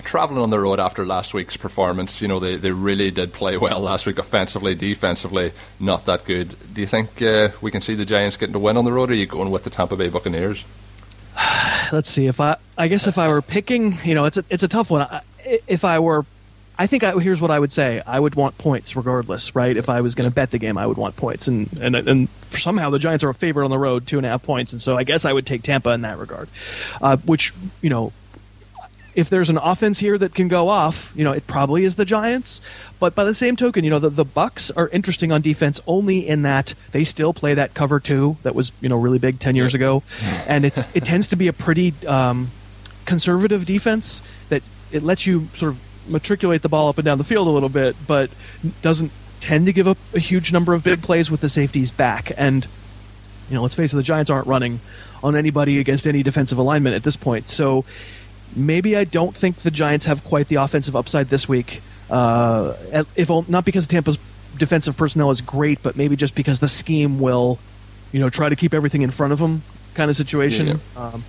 Traveling on the road after last week's performance, you know they, they really did play well last week, offensively, defensively, not that good. Do you think uh, we can see the Giants getting to win on the road? Or are you going with the Tampa Bay Buccaneers? let's see if I I guess if I were picking, you know, it's a it's a tough one. I, if I were I think I, here's what I would say. I would want points regardless, right? If I was going to bet the game, I would want points, and and and somehow the Giants are a favorite on the road, two and a half points, and so I guess I would take Tampa in that regard. Uh, which you know, if there's an offense here that can go off, you know, it probably is the Giants. But by the same token, you know, the, the Bucks are interesting on defense only in that they still play that cover two that was you know really big ten years ago, and it's it tends to be a pretty um, conservative defense that it lets you sort of matriculate the ball up and down the field a little bit, but doesn't tend to give up a huge number of big plays with the safeties back. And you know, let's face it, the Giants aren't running on anybody against any defensive alignment at this point. So maybe I don't think the Giants have quite the offensive upside this week. Uh, if not because Tampa's defensive personnel is great, but maybe just because the scheme will, you know, try to keep everything in front of them, kind of situation. Yeah, yeah. Um,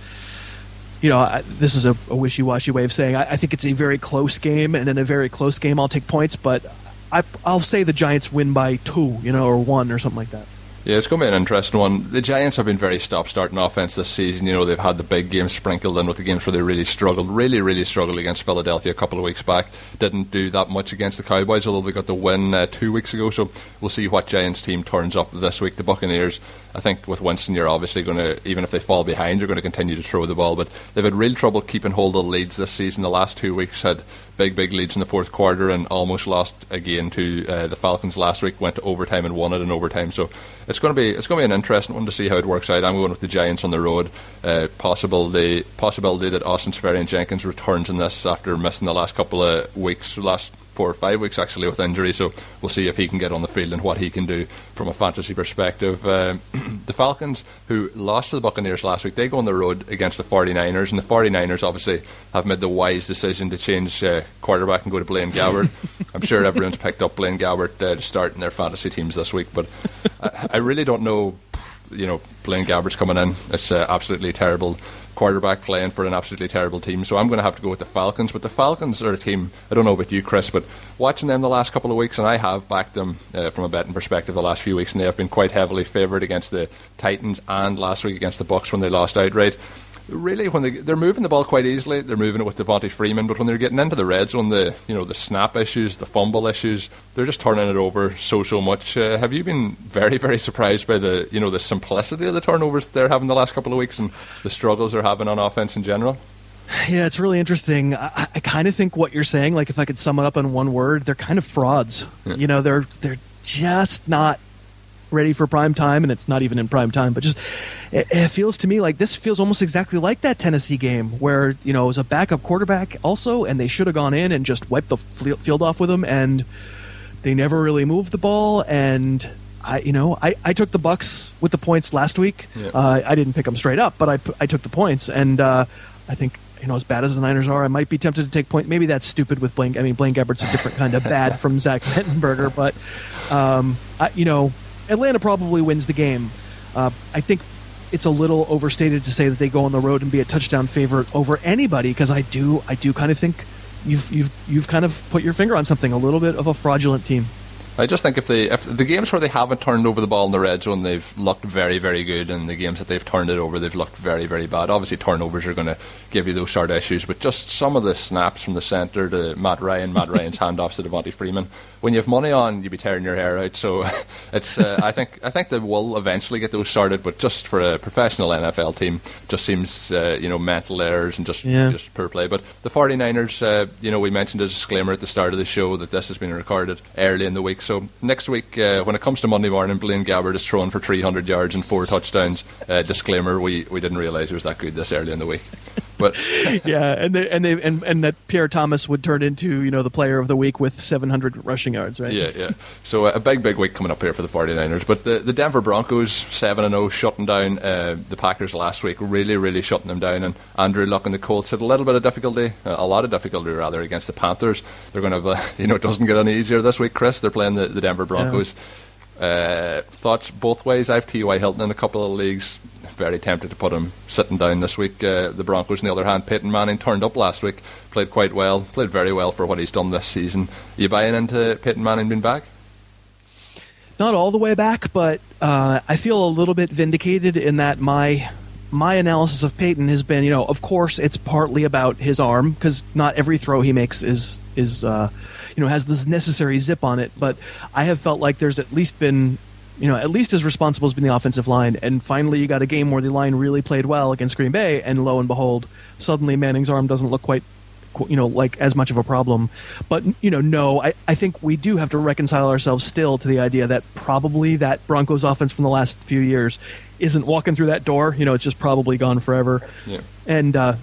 you know, I, this is a, a, wishy-washy way of saying I, I, think it's a very close game, and in a very close game, I'll take points, but I, I'll say the Giants win by two, you know, or one or something like that. Yeah, it's going to be an interesting one. The Giants have been very stop-starting offense this season. You know, they've had the big games sprinkled in with the games where they really struggled, really, really struggled against Philadelphia a couple of weeks back. Didn't do that much against the Cowboys, although they got the win uh, two weeks ago. So we'll see what Giants team turns up this week. The Buccaneers, I think, with Winston, you're obviously going to, even if they fall behind, you're going to continue to throw the ball. But they've had real trouble keeping hold of leads this season. The last two weeks had big, big leads in the fourth quarter and almost lost again to uh, the Falcons last week. Went to overtime and won it in overtime. So it's going to be it's going to be an interesting one to see how it works out. I'm going with the Giants on the road. Uh, possible the possibility that Austin Seferian-Jenkins returns in this after missing the last couple of weeks, last four or five weeks actually with injury. So we'll see if he can get on the field and what he can do from a fantasy perspective. Uh, the Falcons, who lost to the Buccaneers last week, they go on the road against the 49ers, and the 49ers obviously have made the wise decision to change uh, quarterback and go to Blaine Gabbert. I'm sure everyone's picked up Blaine Gabbert uh, to start in their fantasy teams this week, but I, I really don't know. You know, Blaine Gabbert's coming in. It's uh, absolutely terrible quarterback playing for an absolutely terrible team. So I'm going to have to go with the Falcons. But the Falcons are a team, I don't know about you, Chris, but watching them the last couple of weeks, and I have backed them uh, from a betting perspective the last few weeks, and they have been quite heavily favoured against the Titans and last week against the Bucks when they lost outright really when they they're moving the ball quite easily, they're moving it with Devonta Freeman. But when they're getting into the red zone, the you know the snap issues, the fumble issues, they're just turning it over so so much. Uh, have you been very very surprised by the you know the simplicity of the turnovers they're having the last couple of weeks and the struggles they're having on offense in general? Yeah, it's really interesting. I, I kind of think what you're saying, like if I could sum it up in one word, they're kind of frauds. Yeah. You know, they're they're just not ready for prime time, and it's not even in prime time. But just it, it, feels to me like this feels almost exactly like that Tennessee game where you know it was a backup quarterback also, and they should have gone in and just wiped the field off with them, and they never really moved the ball. And I, you know, I, I took the Bucks with the points last week. Yeah. Uh, I didn't pick them straight up, but I, I took the points, and uh, I think you know, as bad as the Niners are, I might be tempted to take point. Maybe that's stupid with Blaine. I mean, Blaine Gabbert's a different kind of bad from Zach Mettenberger, but um, I, you know, Atlanta probably wins the game. Uh, I think it's a little overstated to say that they go on the road and be a touchdown favorite over anybody because I do I do kind of think you've you've you've kind of put your finger on something a little bit of a fraudulent team. I just think if they if the games where they haven't turned over the ball in the red zone, they've looked very very good, and the games that they've turned it over, they've looked very very bad. Obviously, turnovers are going to give you those sort of issues, but just some of the snaps from the centre to Matt Ryan, Matt Ryan's handoffs to Devonta Freeman. When you have money on, you'd be tearing your hair out. So it's uh, I think I think they will eventually get those started, but just for a professional NFL team, just seems uh, you know mental errors and just yeah. just poor play. But the 49ers, uh, you know, we mentioned a disclaimer at the start of the show that this has been recorded early in the week, so next week, uh, when it comes to Monday morning, Blaine Gabbert is thrown for 300 yards and four touchdowns. Uh, disclaimer: we, we didn't realise he was that good this early in the week. But yeah, and they, and they and, and that Pierre Thomas would turn into you know the player of the week with 700 rushing yards, right? Yeah, yeah. So uh, a big big week coming up here for the 49ers. But the, the Denver Broncos seven and 0 shutting down uh, the Packers last week, really really shutting them down. And Andrew Luck and the Colts had a little bit of difficulty, uh, a lot of difficulty rather against the Panthers. They're going to you know it doesn't get any easier this week, Chris. They're playing the, the Denver Broncos. Yeah. Uh, thoughts both ways. I have T.Y. Hilton in a couple of leagues very tempted to put him sitting down this week. Uh, the Broncos, on the other hand, Peyton Manning turned up last week, played quite well, played very well for what he's done this season. Are you buying into Peyton Manning being back? Not all the way back, but uh, I feel a little bit vindicated in that my my analysis of Peyton has been, you know, of course, it's partly about his arm because not every throw he makes is is uh, you know has this necessary zip on it. But I have felt like there's at least been you know, at least as responsible has been the offensive line. And finally, you got a game where the line really played well against Green Bay, and lo and behold, suddenly Manning's arm doesn't look quite, you know, like as much of a problem. But you know, no, I, I think we do have to reconcile ourselves still to the idea that probably that Broncos offense from the last few years isn't walking through that door. You know, it's just probably gone forever. Yeah. And uh,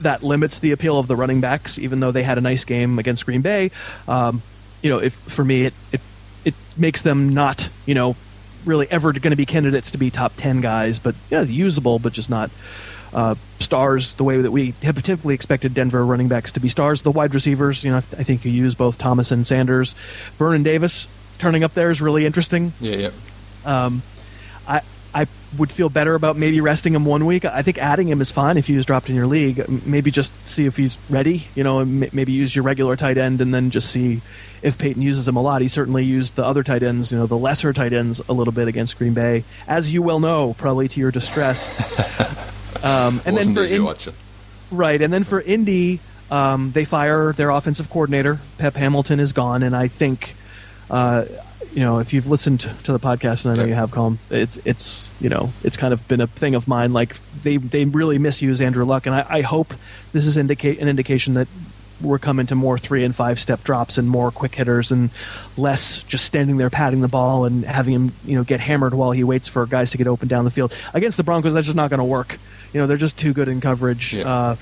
that limits the appeal of the running backs, even though they had a nice game against Green Bay. Um, you know, if for me, it, it it makes them not, you know, really ever going to be candidates to be top 10 guys, but yeah, usable, but just not uh, stars the way that we have typically expected Denver running backs to be stars. The wide receivers, you know, I think you use both Thomas and Sanders. Vernon Davis turning up there is really interesting. Yeah, yeah. Um, I would feel better about maybe resting him one week. I think adding him is fine if he was dropped in your league. Maybe just see if he's ready. You know, maybe use your regular tight end and then just see if Peyton uses him a lot. He certainly used the other tight ends, you know, the lesser tight ends a little bit against Green Bay, as you well know, probably to your distress. um, and then for in- right, and then for Indy, um, they fire their offensive coordinator. Pep Hamilton is gone, and I think. Uh, you know, if you've listened to the podcast, and I know yeah. you have, Colm, it's it's you know, it's kind of been a thing of mine. Like they they really misuse Andrew Luck, and I, I hope this is indicate an indication that we're coming to more three and five step drops and more quick hitters and less just standing there patting the ball and having him you know get hammered while he waits for guys to get open down the field against the Broncos. That's just not going to work. You know, they're just too good in coverage. Yeah. Uh,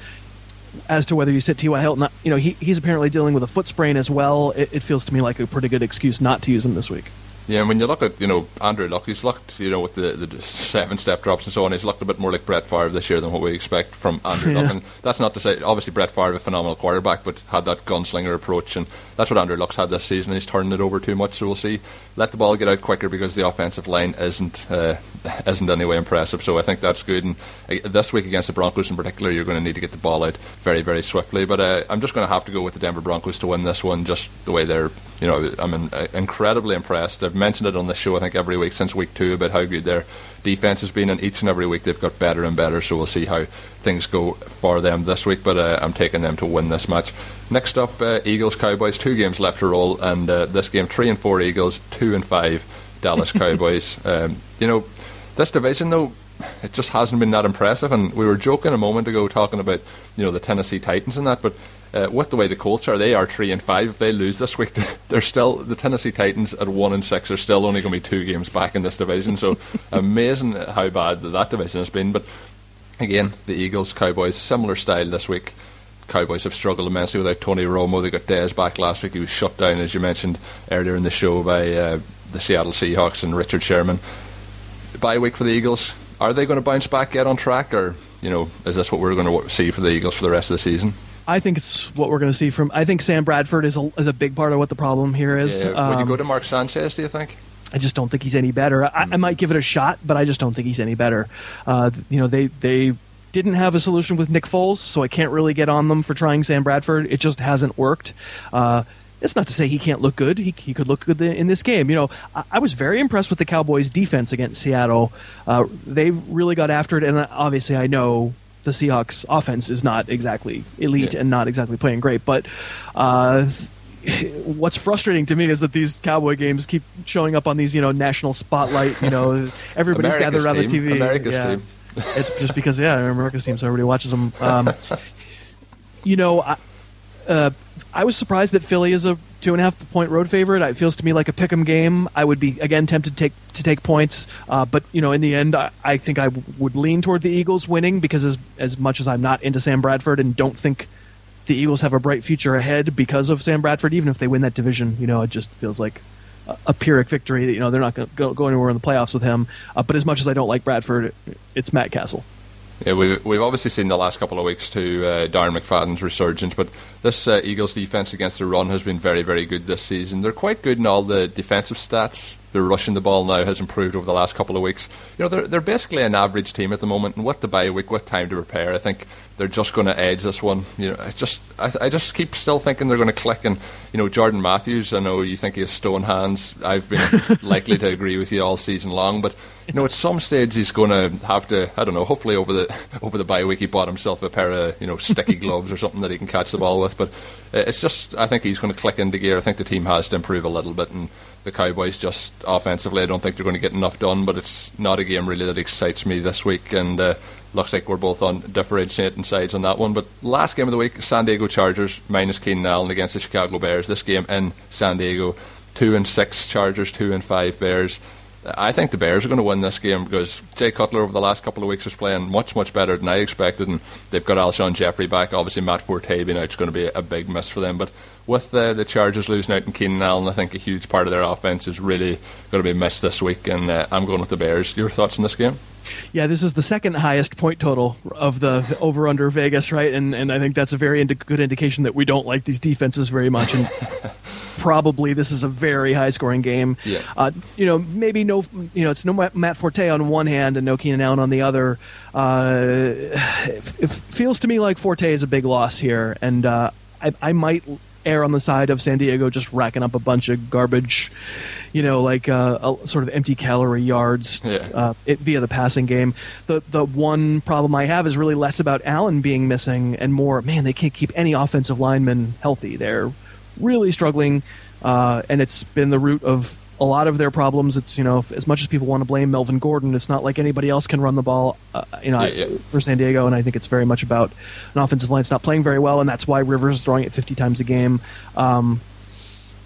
as to whether you sit T.Y. Hilton, you know, he, he's apparently dealing with a foot sprain as well. It, it, feels to me like a pretty good excuse not to use him this week. Yeah, and when you look at you know Andrew Luck, he's looked you know with the, the seven step drops and so on. He's looked a bit more like Brett Favre this year than what we expect from Andrew yeah. Luck. And that's not to say obviously Brett Favre a phenomenal quarterback, but had that gunslinger approach, and that's what Andrew Luck's had this season. He's turning it over too much, so we'll see. Let the ball get out quicker because the offensive line isn't uh, isn't anyway impressive. So I think that's good. And uh, this week against the Broncos in particular, you're going to need to get the ball out very very swiftly. But uh, I'm just going to have to go with the Denver Broncos to win this one, just the way they're. You know, I'm in, uh, incredibly impressed. I've mentioned it on the show I think every week since week two about how good their defense has been, and each and every week they've got better and better. So we'll see how things go for them this week. But uh, I'm taking them to win this match. Next up, uh, Eagles Cowboys. Two games left to roll, and uh, this game three and four Eagles, two and five Dallas Cowboys. um, you know, this division though it just hasn't been that impressive. And we were joking a moment ago talking about you know the Tennessee Titans and that, but uh, with the way the Colts are, they are three and five. If they lose this week, they're still the Tennessee Titans at one and six are still only going to be two games back in this division. So amazing how bad that division has been. But again, the Eagles, Cowboys, similar style this week. Cowboys have struggled immensely without Tony Romo. They got Dez back last week. He was shut down, as you mentioned earlier in the show, by uh, the Seattle Seahawks and Richard Sherman. Bye week for the Eagles. Are they going to bounce back, get on track, or you know, is this what we're going to see for the Eagles for the rest of the season? I think it's what we're going to see from. I think Sam Bradford is a, is a big part of what the problem here is. Yeah. Um, Would you go to Mark Sanchez? Do you think? I just don't think he's any better. I, mm. I might give it a shot, but I just don't think he's any better. Uh, you know, they they didn't have a solution with Nick Foles, so I can't really get on them for trying Sam Bradford. It just hasn't worked. Uh, it's not to say he can't look good. He, he could look good in this game. You know, I, I was very impressed with the Cowboys' defense against Seattle. Uh, they really got after it, and obviously, I know the Seahawks offense is not exactly elite yeah. and not exactly playing great. But uh, what's frustrating to me is that these Cowboy games keep showing up on these, you know, national spotlight. You know, everybody's gathered around the TV. America's yeah. team. it's just because, yeah, America's team, so everybody watches them. Um, you know, I, uh, I was surprised that Philly is a two and a half point road favorite. It feels to me like a pick'em game. I would be again tempted to take to take points, uh, but you know, in the end, I, I think I w- would lean toward the Eagles winning because as as much as I'm not into Sam Bradford and don't think the Eagles have a bright future ahead because of Sam Bradford, even if they win that division, you know, it just feels like a, Pyrrhic victory. You know, they're not going to go, anywhere in the playoffs with him. Uh, but as much as I don't like Bradford, it's Matt Cassel. Yeah, we've, we've obviously seen the last couple of weeks to uh, Darren McFadden's resurgence, but this uh, Eagles defense against the run has been very, very good this season. They're quite good in all the defensive stats. They're rushing the ball now has improved over the last couple of weeks. You know, they're they're basically an average team at the moment, and with the bye week, with time to prepare, I think they're just going to edge this one. You know, I just I, I just keep still thinking they're going to click. And you know, Jordan Matthews, I know you think he has stone hands. I've been likely to agree with you all season long, but you know, at some stage he's going to have to. I don't know. Hopefully, over the over the bye week, he bought himself a pair of you know sticky gloves or something that he can catch the ball with. But uh, it's just I think he's going to click into gear. I think the team has to improve a little bit and the Cowboys just offensively. I don't think they're going to get enough done, but it's not a game really that excites me this week. And uh, looks like we're both on differentiating sides on that one. But last game of the week, San Diego Chargers minus Keenan Allen against the Chicago Bears. This game in San Diego, two and six Chargers, two and five Bears. I think the Bears are going to win this game because Jay Cutler over the last couple of weeks is playing much, much better than I expected, and they've got Alshon Jeffery back. Obviously, Matt Forte being out is going to be a big miss for them. But with the, the Chargers losing out in Keenan Allen, I think a huge part of their offense is really going to be missed this week, and uh, I'm going with the Bears. Your thoughts on this game? Yeah, this is the second highest point total of the over under Vegas, right? And and I think that's a very indi- good indication that we don't like these defenses very much. And probably this is a very high scoring game. Yeah. Uh, you know, maybe no, you know, it's no Matt Forte on one hand and no Keenan Allen on the other. Uh, it, it feels to me like Forte is a big loss here, and uh, I, I might err on the side of San Diego just racking up a bunch of garbage, you know, like uh, a, sort of empty calorie yards Yeah. uh, it, via the passing game. The the one problem I have is really less about Allen being missing and more, man, they can't keep any offensive linemen healthy. They're really struggling, uh, and it's been the root of a lot of their problems. It's you know, as much as people want to blame Melvin Gordon, it's not like anybody else can run the ball, uh, you know, Yeah, yeah. for San Diego. And I think it's very much about an offensive line that's not playing very well, and that's why Rivers is throwing it 50 times a game. Um,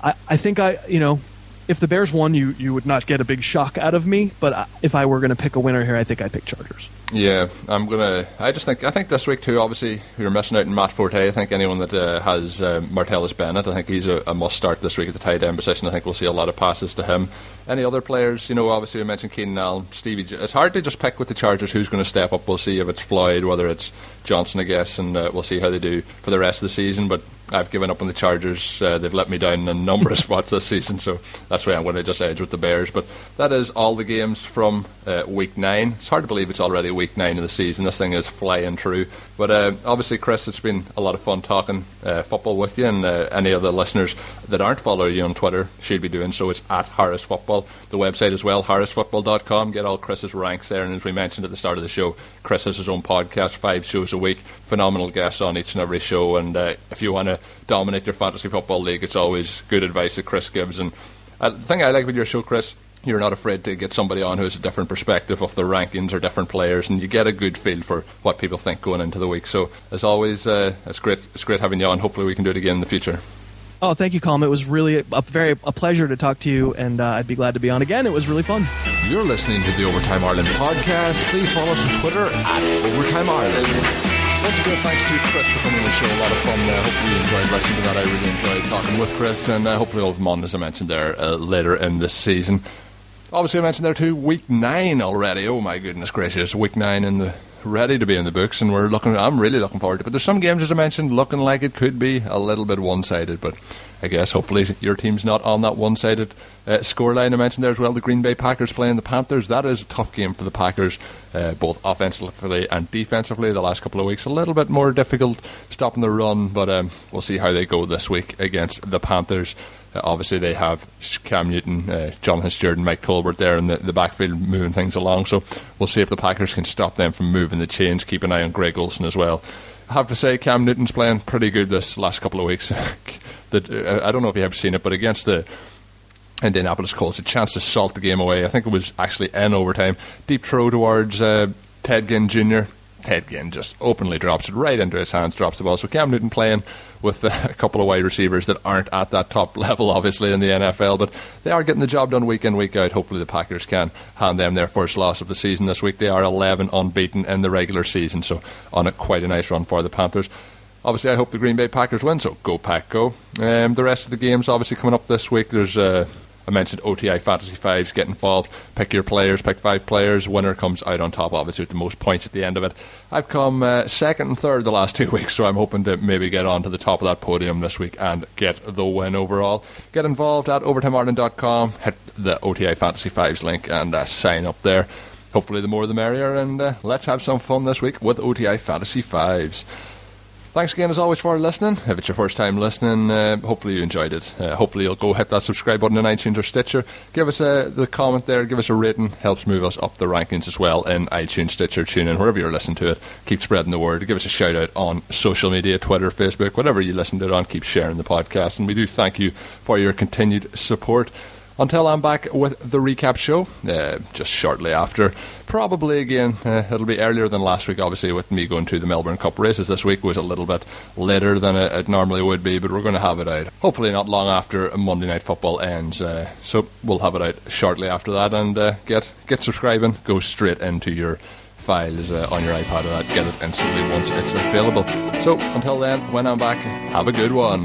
I, I think I, you know, if the Bears won, you you would not get a big shock out of me. But if I were going to pick a winner here, I think I pick Chargers. Yeah, I'm gonna. I just think I think this week too. Obviously, we were missing out on Matt Forte. I think anyone that uh, has uh, Martellus Bennett, I think he's a, a must start this week at the tight end position. I think we'll see a lot of passes to him. Any other players? You know, obviously we mentioned Keenan Allen, Stevie. It's hard to just pick with the Chargers who's going to step up. We'll see if it's Floyd, whether it's Johnson, I guess, and uh, we'll see how they do for the rest of the season. But I've given up on the Chargers. Uh, they've let me down in a number of spots this season, so that's why I'm going to just edge with the Bears. But that is all the games from uh, week nine. It's hard to believe it's already week nine of the season. This thing is flying through. But uh, obviously, Chris, it's been a lot of fun talking uh, football with you, and uh, any of the listeners that aren't following you on Twitter should be doing so. It's at Harris Football. The website as well, harrisfootball.com. Get all Chris's ranks there. And as we mentioned at the start of the show, Chris has his own podcast, five shows a week, phenomenal guests on each and every show. And uh, if you want to dominate your fantasy football league, it's always good advice that Chris gives. And uh, the thing I like with your show, Chris, you're not afraid to get somebody on who has a different perspective of the rankings or different players, and you get a good feel for what people think going into the week. So, as always, uh, it's great. It's great having you on. Hopefully, we can do it again in the future. Oh, thank you, Colm. It was really a, a very a pleasure to talk to you, and uh, I'd be glad to be on again. It was really fun. You're listening to the Overtime Ireland podcast. Please follow us on Twitter at Overtime Ireland. Once again, thanks to Chris for coming on the show. A lot of fun. Uh, hopefully, you enjoyed listening to that. I really enjoyed talking with Chris, and uh, hopefully, we'll have him on, as I mentioned there, uh, later in this season. Obviously, I mentioned there too, week nine already. Oh my goodness gracious, week nine in the ready to be in the books, and we're looking. I'm really looking forward to. it. But there's some games, as I mentioned, looking like it could be a little bit one-sided. But I guess hopefully your team's not on that one-sided uh, scoreline. I mentioned there as well. The Green Bay Packers playing the Panthers. That is a tough game for the Packers, uh, both offensively and defensively. The last couple of weeks, a little bit more difficult stopping the run, but um, we'll see how they go this week against the Panthers. Uh, obviously, they have Cam Newton, uh, Jonathan Stewart, and Mike Tolbert there in the, the backfield moving things along. So we'll see if the Packers can stop them from moving the chains. Keep an eye on Greg Olsen as well. I have to say, Cam Newton's playing pretty good this last couple of weeks. that uh, I don't know if you have seen it, but against the Indianapolis Colts, a chance to salt the game away. I think it was actually in overtime. Deep throw towards uh, Ted Ginn Jr. Ted Ginn just openly drops it right into his hands, drops the ball. So Cam Newton playing with uh, a couple of wide receivers that aren't at that top level, obviously, in the NFL, but they are getting the job done week in, week out. Hopefully, the Packers can hand them their first loss of the season this week. They are 11 unbeaten in the regular season, so on a quite a nice run for the Panthers. Obviously, I hope the Green Bay Packers win, so go Pack, go. Um, the rest of the games, obviously, coming up this week, there's. Uh, I mentioned OTI Fantasy Fives. Get involved. Pick your players. Pick five players. Winner comes out on top, obviously, with the most points at the end of it. I've come uh, second and third the last two weeks, so I'm hoping to maybe get on to the top of that podium this week and get the win overall. Get involved at overtimeireland.com. Hit the OTI Fantasy Fives link and uh, sign up there. Hopefully, the more the merrier, and uh, let's have some fun this week with OTI Fantasy Fives. Thanks again, as always, for listening. If it's your first time listening, uh, hopefully you enjoyed it. Uh, hopefully you'll go hit that subscribe button in iTunes or Stitcher. Give us a, the comment there, give us a rating. Helps move us up the rankings as well in iTunes, Stitcher, TuneIn, wherever you're listening to it. Keep spreading the word. Give us a shout out on social media, Twitter, Facebook, whatever you listen to it on. Keep sharing the podcast. And we do thank you for your continued support. Until I'm back with the recap show, uh, just shortly after. Probably again, uh, it'll be earlier than last week, obviously, with me going to the Melbourne Cup races. This week was a little bit later than it, it normally would be, but we're going to have it out. Hopefully, not long after Monday Night Football ends. Uh, so we'll have it out shortly after that, and uh, get get subscribing. Go straight into your files uh, on your iPad or that. Get it instantly once it's available. So until then, when I'm back, have a good one.